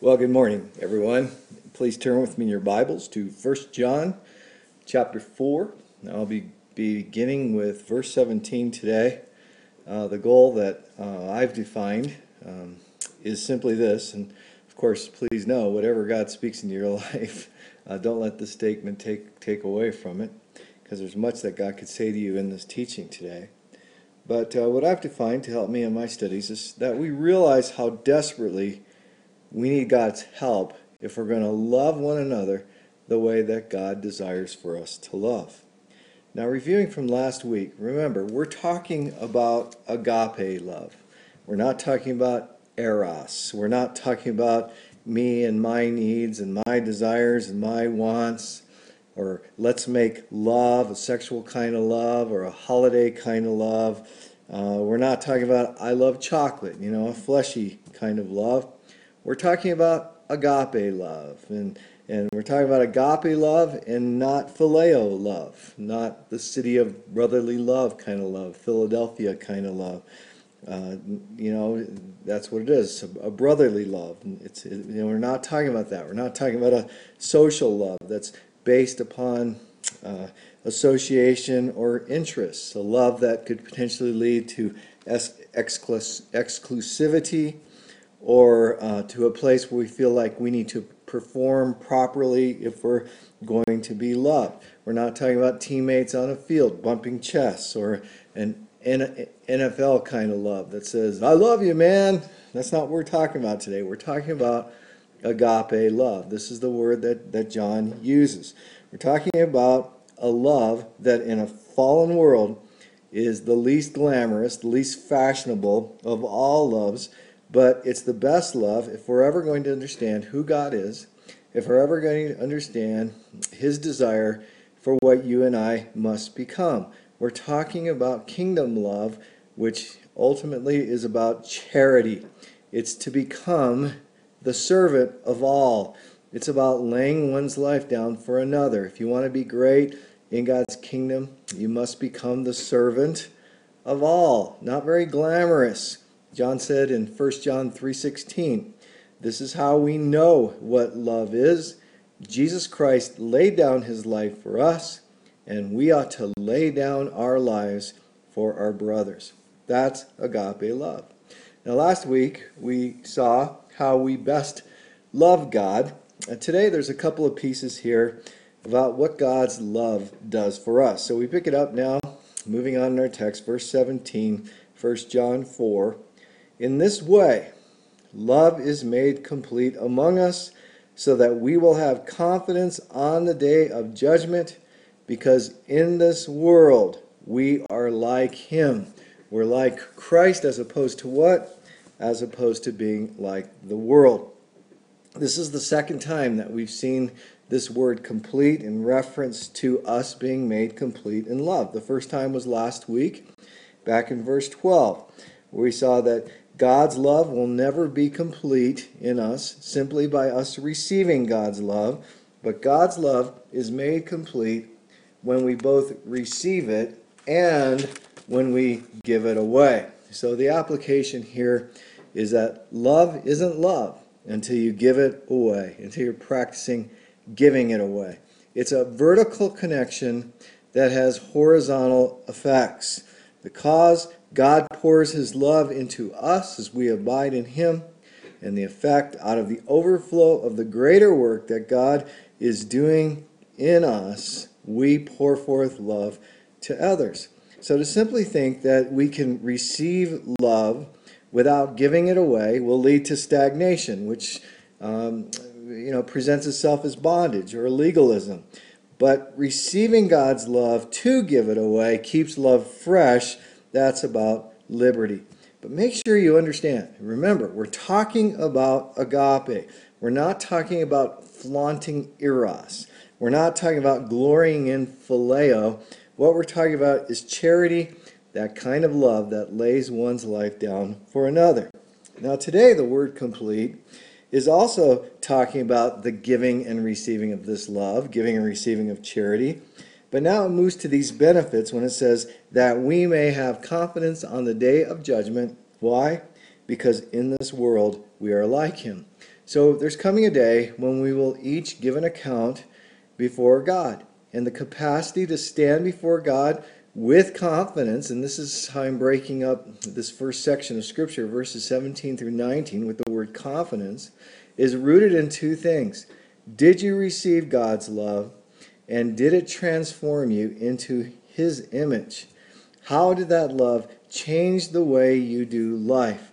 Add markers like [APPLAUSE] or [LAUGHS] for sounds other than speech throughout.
Well, good morning, everyone. Please turn with me in your Bibles to 1 John chapter 4. I'll be beginning with verse 17 today. Uh, the goal that uh, I've defined um, is simply this, and of course, please know whatever God speaks into your [LAUGHS] life, uh, don't let this statement take, take away from it, because there's much that God could say to you in this teaching today. But uh, what I've defined to help me in my studies is that we realize how desperately we need God's help if we're going to love one another the way that God desires for us to love. Now, reviewing from last week, remember, we're talking about agape love. We're not talking about eros. We're not talking about me and my needs and my desires and my wants, or let's make love a sexual kind of love or a holiday kind of love. Uh, we're not talking about I love chocolate, you know, a fleshy kind of love. We're talking about agape love, and, and we're talking about agape love and not phileo love, not the city of brotherly love kind of love, Philadelphia kind of love. Uh, you know, that's what it is, a, brotherly love. It's, it, you know, we're not talking about that. We're not talking about a social love that's based upon uh, association or interests, a love that could potentially lead to exclusivity or uh, to a place where we feel like we need to perform properly if we're going to be loved. We're not talking about teammates on a field bumping chests or an NFL kind of love that says, I love you, man. That's not what we're talking about today. We're talking about agape love. This is the word that, that John uses. We're talking about a love that in a fallen world is the least glamorous, the least fashionable of all loves but it's the best love if we're ever going to understand who God is, if we're ever going to understand His desire for what you and I must become. We're talking about kingdom love, which ultimately is about charity. It's to become the servant of all. It's about laying one's life down for another. If you want to be great in God's kingdom, you must become the servant of all. Not very glamorous John said in 1 John 3:16, this is how we know what love is. Jesus Christ laid down his life for us, and we ought to lay down our lives for our brothers. That's agape love. Now, last week we saw how we best love God. And today there's a couple of pieces here about what God's love does for us. So we pick it up now, moving on in our text, verse 17, 1 John 4. In this way, love is made complete among us, so that we will have confidence on the day of judgment, because in this world we are like Him. We're like Christ as opposed to what? As opposed to being like the world. This is the second time that we've seen this word complete in reference to us being made complete in love. The first time was last week, back in verse 12, where we saw that God's love will never be complete in us simply by us receiving God's love, but God's love is made complete when we both receive it and when we give it away. So the application here is that love isn't love until you give it away, until you're practicing giving it away. It's a vertical connection that has horizontal effects. The cause God pours his love into us as we abide in him, and the effect out of the overflow of the greater work that God is doing in us, we pour forth love to others. So to simply think that we can receive love without giving it away will lead to stagnation, which um, you know presents itself as bondage or legalism. But receiving God's love to give it away keeps love fresh that's about liberty. But make sure you understand. Remember, we're talking about agape. We're not talking about flaunting eros. We're not talking about glorying in phileo. What we're talking about is charity, that kind of love that lays one's life down for another. Now, today, the word complete is also talking about the giving and receiving of this love, giving and receiving of charity. But now it moves to these benefits when it says that we may have confidence on the day of judgment. Why? Because in this world we are like him. So there's coming a day when we will each give an account before God. And the capacity to stand before God with confidence, and this is how I'm breaking up this first section of Scripture, verses 17 through 19, with the word confidence, is rooted in two things. Did you receive God's love? And did it transform you into His image? How did that love change the way you do life?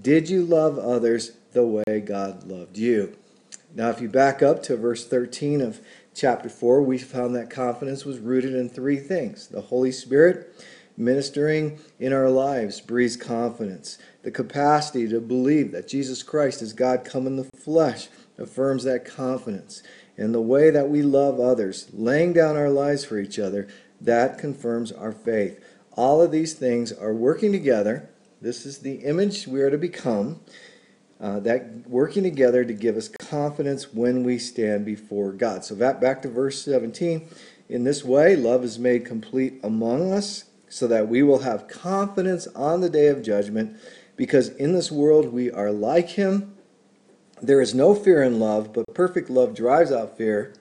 Did you love others the way God loved you? Now, if you back up to verse 13 of chapter 4, we found that confidence was rooted in three things the Holy Spirit ministering in our lives breeds confidence. The capacity to believe that Jesus Christ is God come in the flesh affirms that confidence. And the way that we love others, laying down our lives for each other, that confirms our faith. All of these things are working together. This is the image we are to become. Uh, that working together to give us confidence when we stand before God. So back, back to verse 17. In this way, love is made complete among us, so that we will have confidence on the day of judgment, because in this world we are like Him. There is no fear in love, but perfect love drives out fear,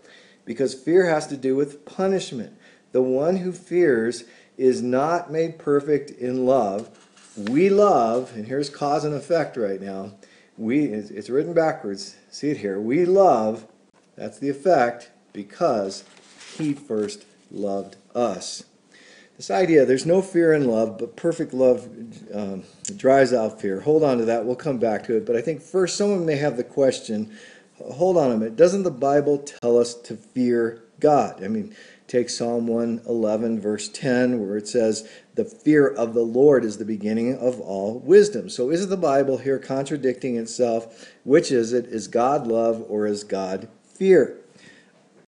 because fear has to do with punishment. The one who fears is not made perfect in love. We love, and here's cause and effect right now. We it's written backwards. See it here. We love, that's the effect, because he first loved us. This idea, there's no fear in love, but perfect love um, drives out fear. Hold on to that. We'll come back to it. But I think first, someone may have the question hold on a minute. Doesn't the Bible tell us to fear God? I mean, Take Psalm 111, verse 10, where it says, The fear of the Lord is the beginning of all wisdom. So is the Bible here contradicting itself? Which is it? Is God love or is God fear?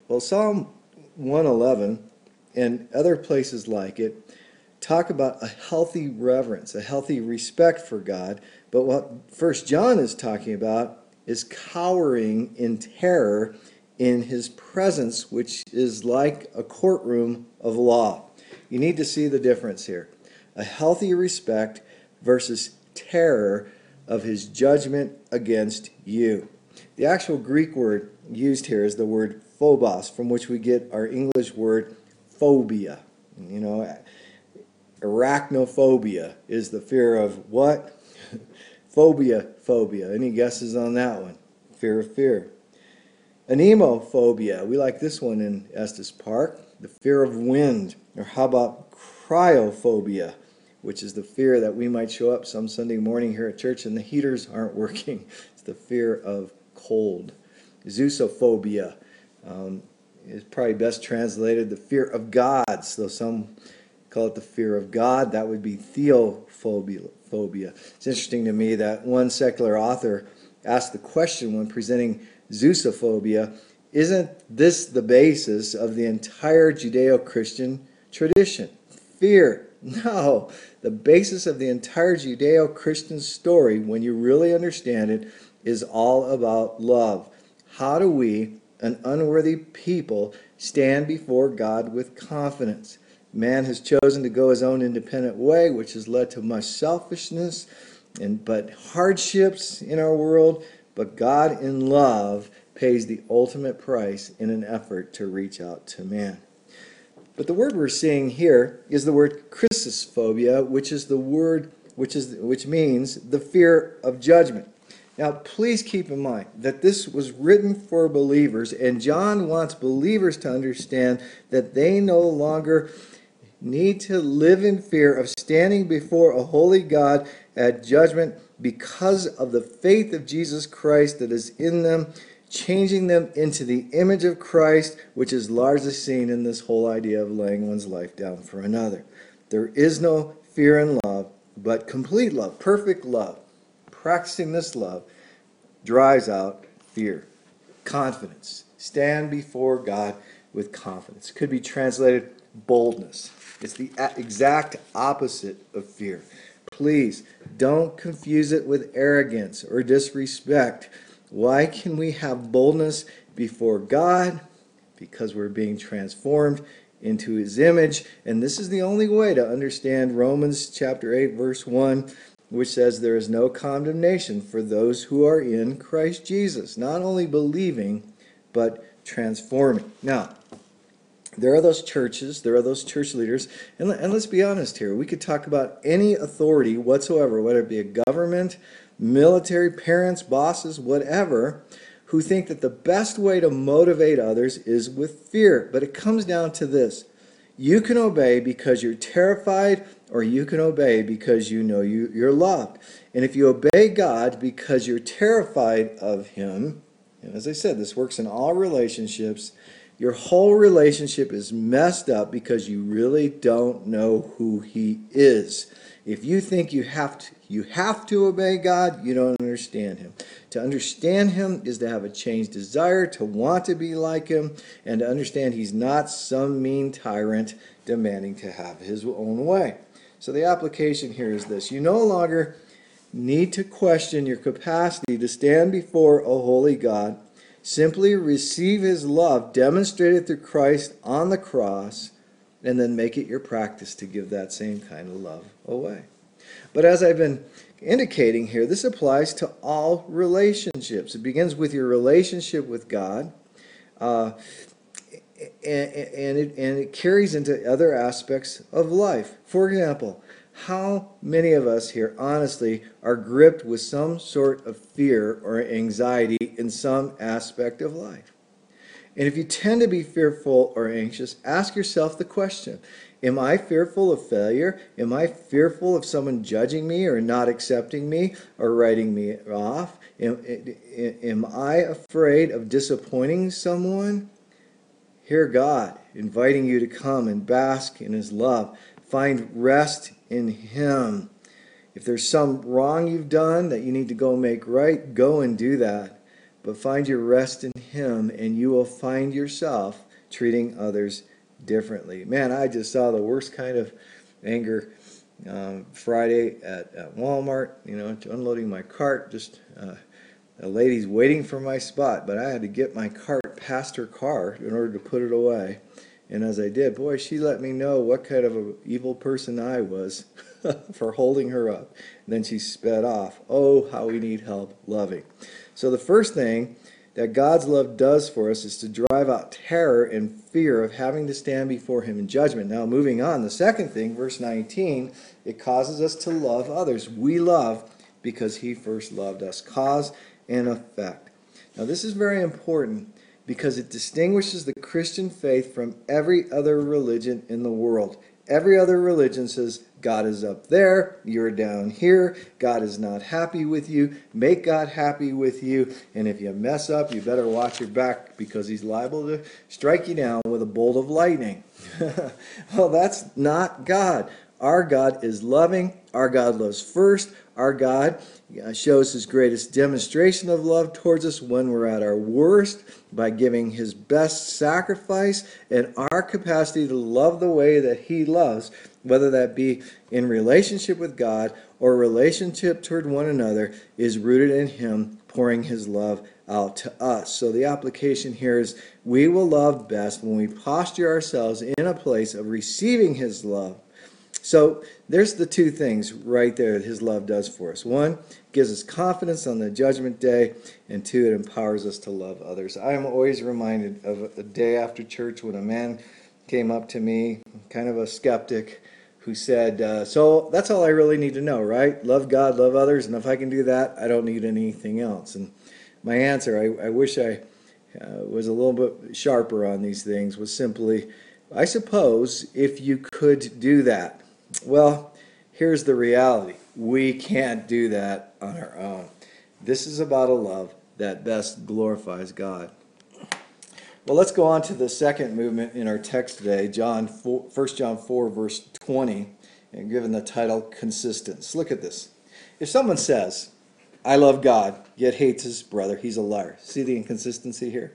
Well, Psalm 111 and other places like it talk about a healthy reverence, a healthy respect for God. But what First John is talking about is cowering in terror in his presence, which is like a courtroom of law. You need to see the difference here. A healthy respect versus terror of his judgment against you. The actual Greek word used here is the word phobos, from which we get our English word phobia. You know, arachnophobia is the fear of what? [LAUGHS] phobia, phobia. Any guesses on that one? Fear of fear. Anemophobia, we like this one in Estes Park, the fear of wind. Or how about cryophobia, which is the fear that we might show up some Sunday morning here at church and the heaters aren't [LAUGHS] working. It's the fear of cold. Zeusophobia um, is probably best translated the fear of gods, though some call it the fear of God. That would be theophobia. It's interesting to me that one secular author asked the question when presenting Zeusophobia, isn't this the basis of the entire Judeo Christian tradition? Fear. No. The basis of the entire Judeo Christian story, when you really understand it, is all about love. How do we, an unworthy people, stand before God with confidence? Man has chosen to go his own independent way, which has led to much selfishness and but hardships in our world but God, in love, pays the ultimate price in an effort to reach out to man. But the word we're seeing here is the word chrysosphobia, which is the word which is which means the fear of judgment. Now, please keep in mind that this was written for believers, and John wants believers to understand that they no longer need to live in fear of standing before a holy God at judgment because of the faith of Jesus Christ that is in them, changing them into the image of Christ, which is largely seen in this whole idea of laying one's life down for another. There is no fear in love, but complete love, perfect love. Practicing this love drives out fear. Confidence. Stand before God with confidence. Could be translated boldness. It's the exact opposite of fear. Please don't confuse it with arrogance or disrespect. Why can we have boldness before God? Because we're being transformed into his image. And this is the only way to understand Romans chapter 8, verse 1. Which says there is no condemnation for those who are in Christ Jesus, not only believing, but transforming. Now, there are those churches, there are those church leaders, and, and let's be honest here. We could talk about any authority whatsoever, whether it be a government, military, parents, bosses, whatever, who think that the best way to motivate others is with fear. But it comes down to this you can obey because you're terrified, or you can obey because you know you, you're loved. And if you obey God because you're terrified of Him, and as I said, this works in all relationships, your whole relationship is messed up because you really don't know who He is. If you think you have to, you have to obey God, you don't understand Him. To understand Him is to have a changed desire to want to be like Him and to understand He's not some mean tyrant demanding to have His own way. So the application here is this you no longer need to question your capacity to stand before a holy God. Simply receive His love demonstrated through Christ on the cross and then make it your practice to give that same kind of love away. But as I've been indicating here, this applies to all relationships. It begins with your relationship with God, uh, and, and, it, and it carries into other aspects of life. For example, how many of us here, honestly, are gripped with some sort of fear or anxiety in some aspect of life? And if you tend to be fearful or anxious, ask yourself the question Am I fearful of failure? Am I fearful of someone judging me or not accepting me or writing me off? Am, am I afraid of disappointing someone? Hear God inviting you to come and bask in His love. Find rest in Him. If there's some wrong you've done that you need to go make right, go and do that. But find your rest in Him, and you will find yourself treating others differently. Man, I just saw the worst kind of anger um, Friday at, at, Walmart. You know, unloading my cart. Just uh, a lady's waiting for my spot, but I had to get my cart past her car in order to put it away. And as I did, boy, she let me know what kind of an evil person I was [LAUGHS] for holding her up. And then she sped off. Oh, how we need help loving. So the first thing that God's love does for us is to drive out terror and fear of having to stand before Him in judgment. Now, moving on, the second thing, verse 19, it causes us to love others. We love because He first loved us. Cause and effect. Now, this is very important because it distinguishes the Christian faith from every other religion in the world. Every other religion says God is up there, you're down here, God is not happy with you, make God happy with you, and if you mess up, you better watch your back because he's liable to strike you down with a bolt of lightning. [LAUGHS] well, that's not God. Our God is loving, our God loves first, our God uh, shows his greatest demonstration of love towards us when we're at our worst by giving his best sacrifice and our capacity to love the way that he loves, whether that be in relationship with God or relationship toward one another, is rooted in him pouring his love out to us. So the application here is we will love best when we posture ourselves in a place of receiving his love so there's the two things right there that His love does for us. One, gives us confidence on the judgment day, and two, it empowers us to love others. I am always reminded of a day after church when a man came up to me, kind of a skeptic, who said, uh, So that's all I really need to know, right? Love God, love others, and if I can do that, I don't need anything else. And my answer, I, I wish I uh, was a little bit sharper on these things, was simply, I suppose if you could do that, well, here's the reality we can't do that on our own. This is about a love that best glorifies God. Well, let's go on to the second movement in our text today, John 4, 1 John 4, verse 20, and given the title Consistence. Look at this. If someone says, I love God, yet hates his brother, he's a liar. See the inconsistency here?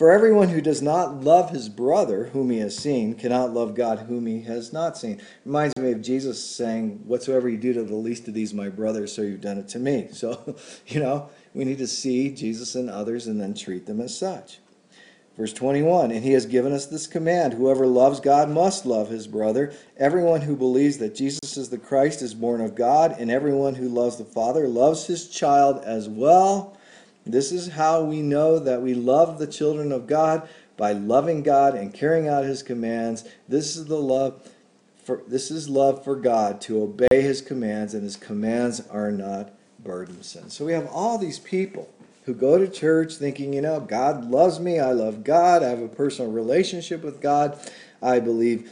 For everyone who does not love his brother whom he has seen cannot love God whom he has not seen. Reminds me of Jesus saying, Whatsoever you do to the least of these, my brothers, so you've done it to me. [LAUGHS] So, you know, we need to see Jesus and others and then treat them as such. Verse 21 And he has given us this command whoever loves God must love his brother. Everyone who believes that Jesus is the Christ is born of God, and everyone who loves the Father loves his child as well. This is how we know that we love the children of God by loving God and carrying out his commands. This is the love for this is love for God to obey his commands and his commands are not burdensome. So we have all these people who go to church thinking, you know, God loves me, I love God, I have a personal relationship with God, I believe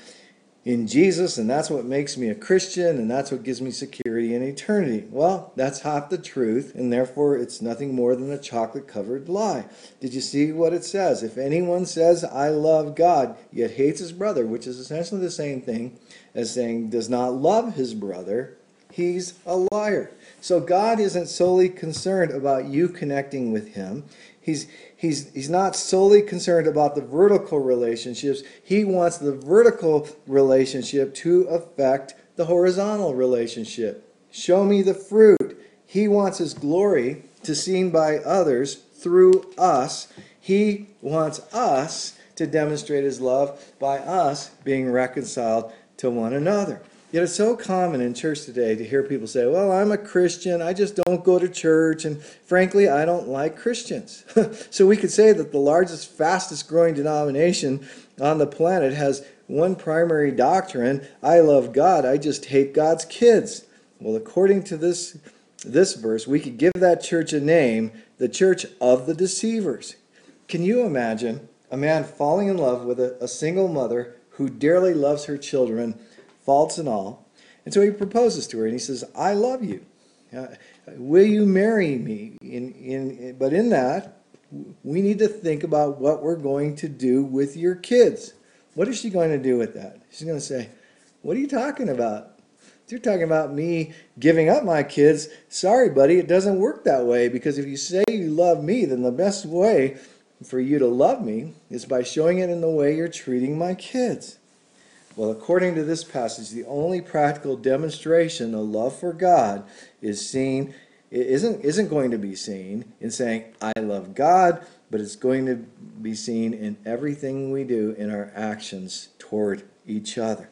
in Jesus, and that's what makes me a Christian, and that's what gives me security in eternity. Well, that's half the truth, and therefore it's nothing more than a chocolate covered lie. Did you see what it says? If anyone says, I love God, yet hates his brother, which is essentially the same thing as saying does not love his brother, he's a liar. So God isn't solely concerned about you connecting with him. He's, he's, he's not solely concerned about the vertical relationships. He wants the vertical relationship to affect the horizontal relationship. Show me the fruit. He wants his glory to seen by others through us. He wants us to demonstrate his love by us being reconciled to one another. Yet it's so common in church today to hear people say, Well, I'm a Christian, I just don't go to church, and frankly, I don't like Christians. [LAUGHS] so we could say that the largest, fastest growing denomination on the planet has one primary doctrine I love God, I just hate God's kids. Well, according to this, this verse, we could give that church a name the church of the deceivers. Can you imagine a man falling in love with a, a single mother who dearly loves her children? Faults and all. And so he proposes to her and he says, I love you. Uh, will you marry me? In, in, but in that, we need to think about what we're going to do with your kids. What is she going to do with that? She's going to say, What are you talking about? You're talking about me giving up my kids. Sorry, buddy, it doesn't work that way because if you say you love me, then the best way for you to love me is by showing it in the way you're treating my kids. Well, according to this passage, the only practical demonstration of love for God is seen isn't isn't going to be seen in saying I love God, but it's going to be seen in everything we do in our actions toward each other.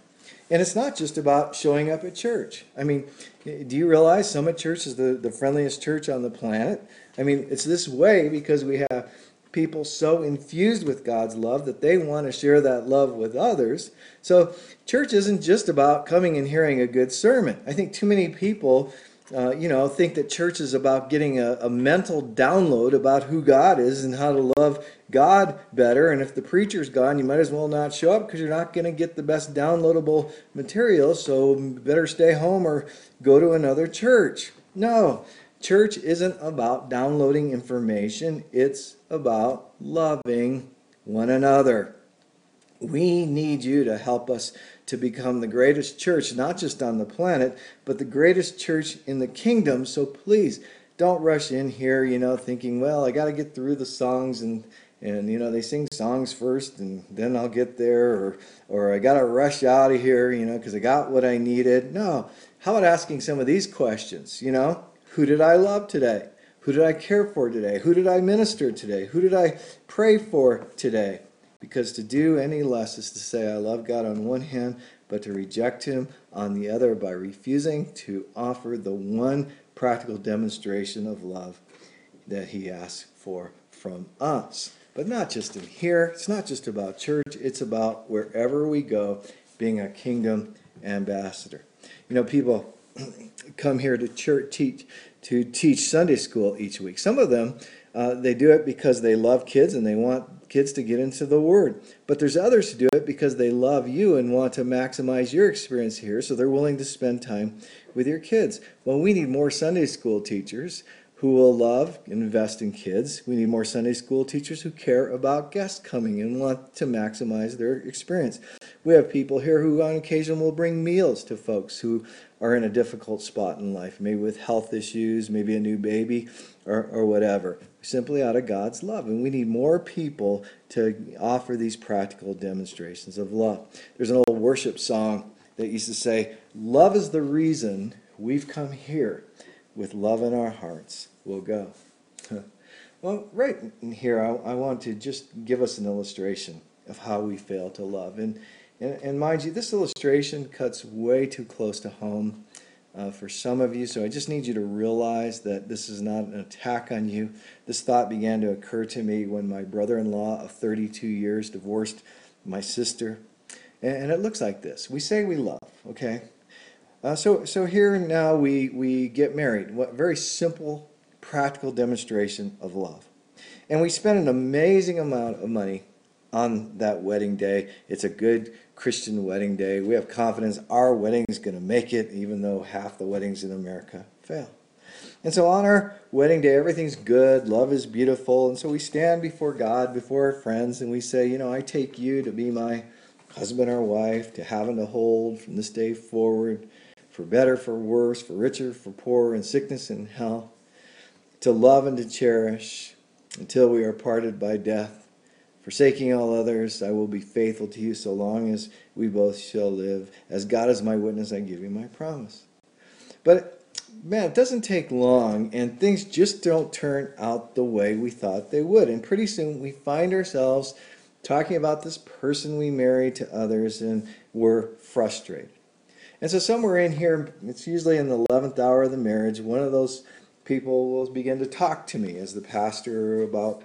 And it's not just about showing up at church. I mean, do you realize Summit Church is the, the friendliest church on the planet? I mean, it's this way because we have people so infused with God's love that they want to share that love with others. So, church isn't just about coming and hearing a good sermon. I think too many people, uh, you know, think that church is about getting a, a mental download about who God is and how to love God better. And if the preacher's gone, you might as well not show up because you're not going to get the best downloadable material. So, better stay home or go to another church. No. Church isn't about downloading information, it's about loving one another. We need you to help us to become the greatest church, not just on the planet, but the greatest church in the kingdom. So please don't rush in here, you know, thinking, well, I got to get through the songs and and you know they sing songs first and then I'll get there or or I got to rush out of here, you know, cuz I got what I needed. No. How about asking some of these questions, you know? Who did I love today? Who did I care for today? Who did I minister today? Who did I pray for today? Because to do any less is to say, I love God on one hand, but to reject Him on the other by refusing to offer the one practical demonstration of love that He asks for from us. But not just in here, it's not just about church, it's about wherever we go, being a kingdom ambassador. You know, people come here to church teach to teach Sunday school each week. Some of them uh, they do it because they love kids and they want kids to get into the Word. But there's others who do it because they love you and want to maximize your experience here, so they're willing to spend time with your kids. Well, we need more Sunday school teachers who will love and invest in kids. We need more Sunday school teachers who care about guests coming and want to maximize their experience. We have people here who, on occasion, will bring meals to folks who are in a difficult spot in life, maybe with health issues, maybe a new baby, or, or whatever, simply out of God's love. And we need more people to offer these practical demonstrations of love. There's an old worship song that used to say, Love is the reason we've come here. With love in our hearts, we'll go. well, [LAUGHS] Well, right here, I, I want to just give us an illustration of how we fail to love. And, and, and mind you, this illustration cuts way too close to home uh, for some of you, so I just need you to realize that this is not an attack on you. This thought began to occur to me when my brother in law of 32 years divorced my sister. And, and it looks like this we say we love, okay? Uh, so, so here now we, we get married. What very simple, practical demonstration of love. And we spend an amazing amount of money on that wedding day. It's a good Christian wedding day. We have confidence our wedding is going to make it, even though half the weddings in America fail. And so on our wedding day, everything's good, love is beautiful. And so we stand before God, before our friends, and we say, You know, I take you to be my husband or wife, to have and to hold from this day forward, for better, for worse, for richer, for poorer, in sickness and health, to love and to cherish until we are parted by death Forsaking all others, I will be faithful to you so long as we both shall live. As God is my witness, I give you my promise. But man, it doesn't take long, and things just don't turn out the way we thought they would. And pretty soon we find ourselves talking about this person we married to others, and we're frustrated. And so, somewhere in here, it's usually in the 11th hour of the marriage, one of those people will begin to talk to me as the pastor about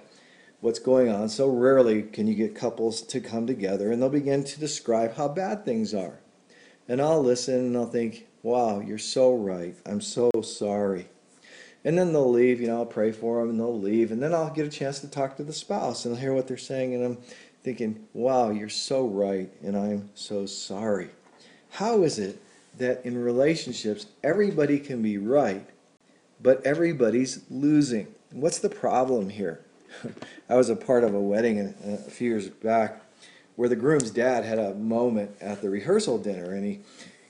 what's going on. So rarely can you get couples to come together and they'll begin to describe how bad things are. And I'll listen and I'll think, wow, you're so right. I'm so sorry. And then they'll leave, you know, I'll pray for them and they'll leave. And then I'll get a chance to talk to the spouse and I'll hear what they're saying. And I'm thinking, wow, you're so right. And I'm so sorry. How is it that in relationships, everybody can be right, but everybody's losing? What's the problem here? [LAUGHS] I was a part of a wedding a, a few years back where the groom's dad had a moment at the rehearsal dinner and he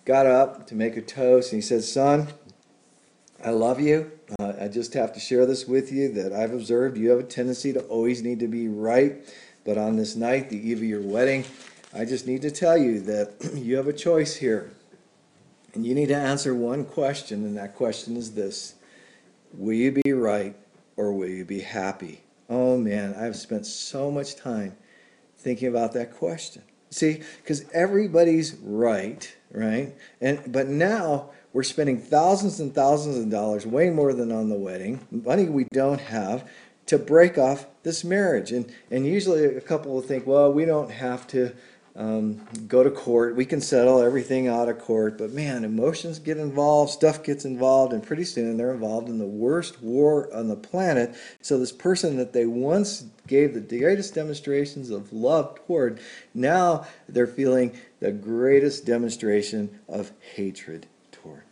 got up to make a toast and he said, Son, I love you. Uh, I just have to share this with you that I've observed you have a tendency to always need to be right. But on this night, the eve of your wedding, I just need to tell you that [CLEARS THROAT] you have a choice here. And you need to answer one question, and that question is this Will you be right or will you be happy? Oh man, I've spent so much time thinking about that question. See, because everybody's right, right? And but now we're spending thousands and thousands of dollars, way more than on the wedding, money we don't have, to break off this marriage. And and usually a couple will think, well, we don't have to um, go to court. We can settle everything out of court. But man, emotions get involved, stuff gets involved, and pretty soon they're involved in the worst war on the planet. So, this person that they once gave the greatest demonstrations of love toward, now they're feeling the greatest demonstration of hatred toward.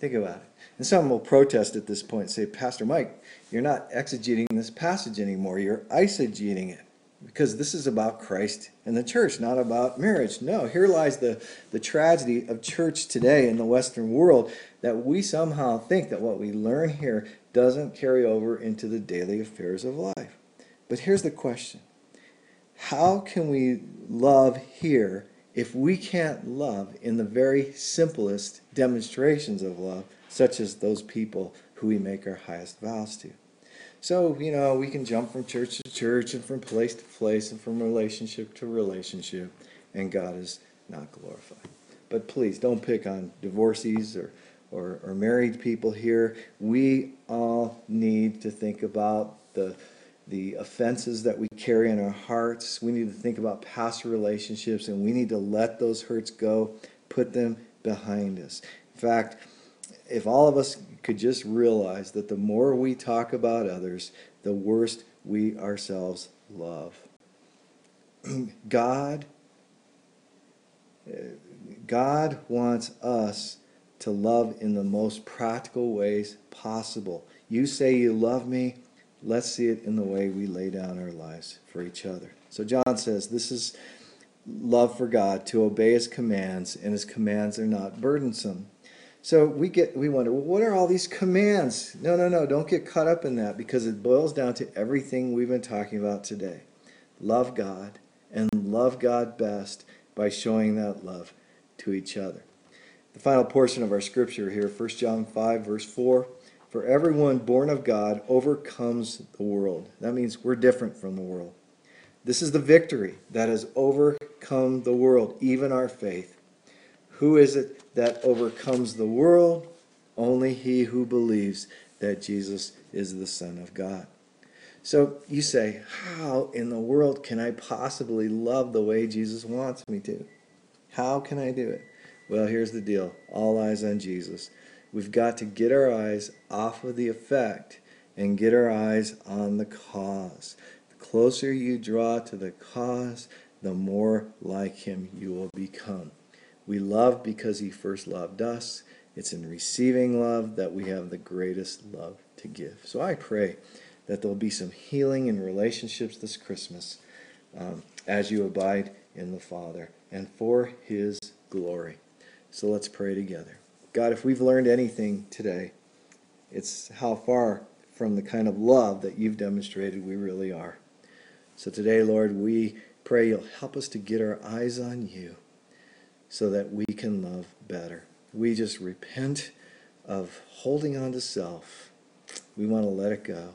Think about it. And some will protest at this point say, Pastor Mike, you're not exegeting this passage anymore, you're eisegeting it because this is about Christ and the church, not about marriage. No, here lies the, the tragedy of church today in the Western world that we somehow think that what we learn here doesn't carry over into the daily affairs of life. But here's the question How can we love here if we can't love in the very simplest demonstrations of love, such as those people who we make our highest vows to? So, you know, we can jump from church to church and from place to place and from relationship to relationship, and God is not glorified. But please don't pick on divorcees or, or, or married people here. We all need to think about the, the offenses that we carry in our hearts. We need to think about past relationships, and we need to let those hurts go, put them behind us. In fact, if all of us could just realize that the more we talk about others, the worse we ourselves love. [CLEARS THROAT] God uh, God wants us to love in the most practical ways possible. You say you love me, let's see it in the way we lay down our lives for each other. So John says this is love for God to obey his commands, and his commands are not burdensome. So we get we wonder, well, what are all these commands? No, no, no, don't get caught up in that because it boils down to everything we've been talking about today. Love God and love God best by showing that love to each other. The final portion of our scripture here, 1 John 5, verse 4. For everyone born of God overcomes the world. That means we're different from the world. This is the victory that has overcome the world, even our faith. Who is it that overcomes the world? Only he who believes that Jesus is the Son of God. So you say, How in the world can I possibly love the way Jesus wants me to? How can I do it? Well, here's the deal all eyes on Jesus. We've got to get our eyes off of the effect and get our eyes on the cause. The closer you draw to the cause, the more like Him you will become. We love because He first loved us. It's in receiving love that we have the greatest love to give. So I pray that there'll be some healing in relationships this Christmas um, as you abide in the Father and for His glory. So let's pray together. God, if we've learned anything today, it's how far from the kind of love that you've demonstrated we really are. So today, Lord, we pray you'll help us to get our eyes on you so that we can love better. We just repent of holding on to self. We want to let it go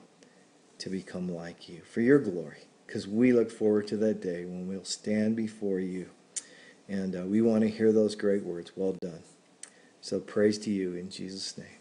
to become like you for your glory because we look forward to that day when we'll stand before you. And uh, we want to hear those great words. Well done. So praise to you in Jesus' name.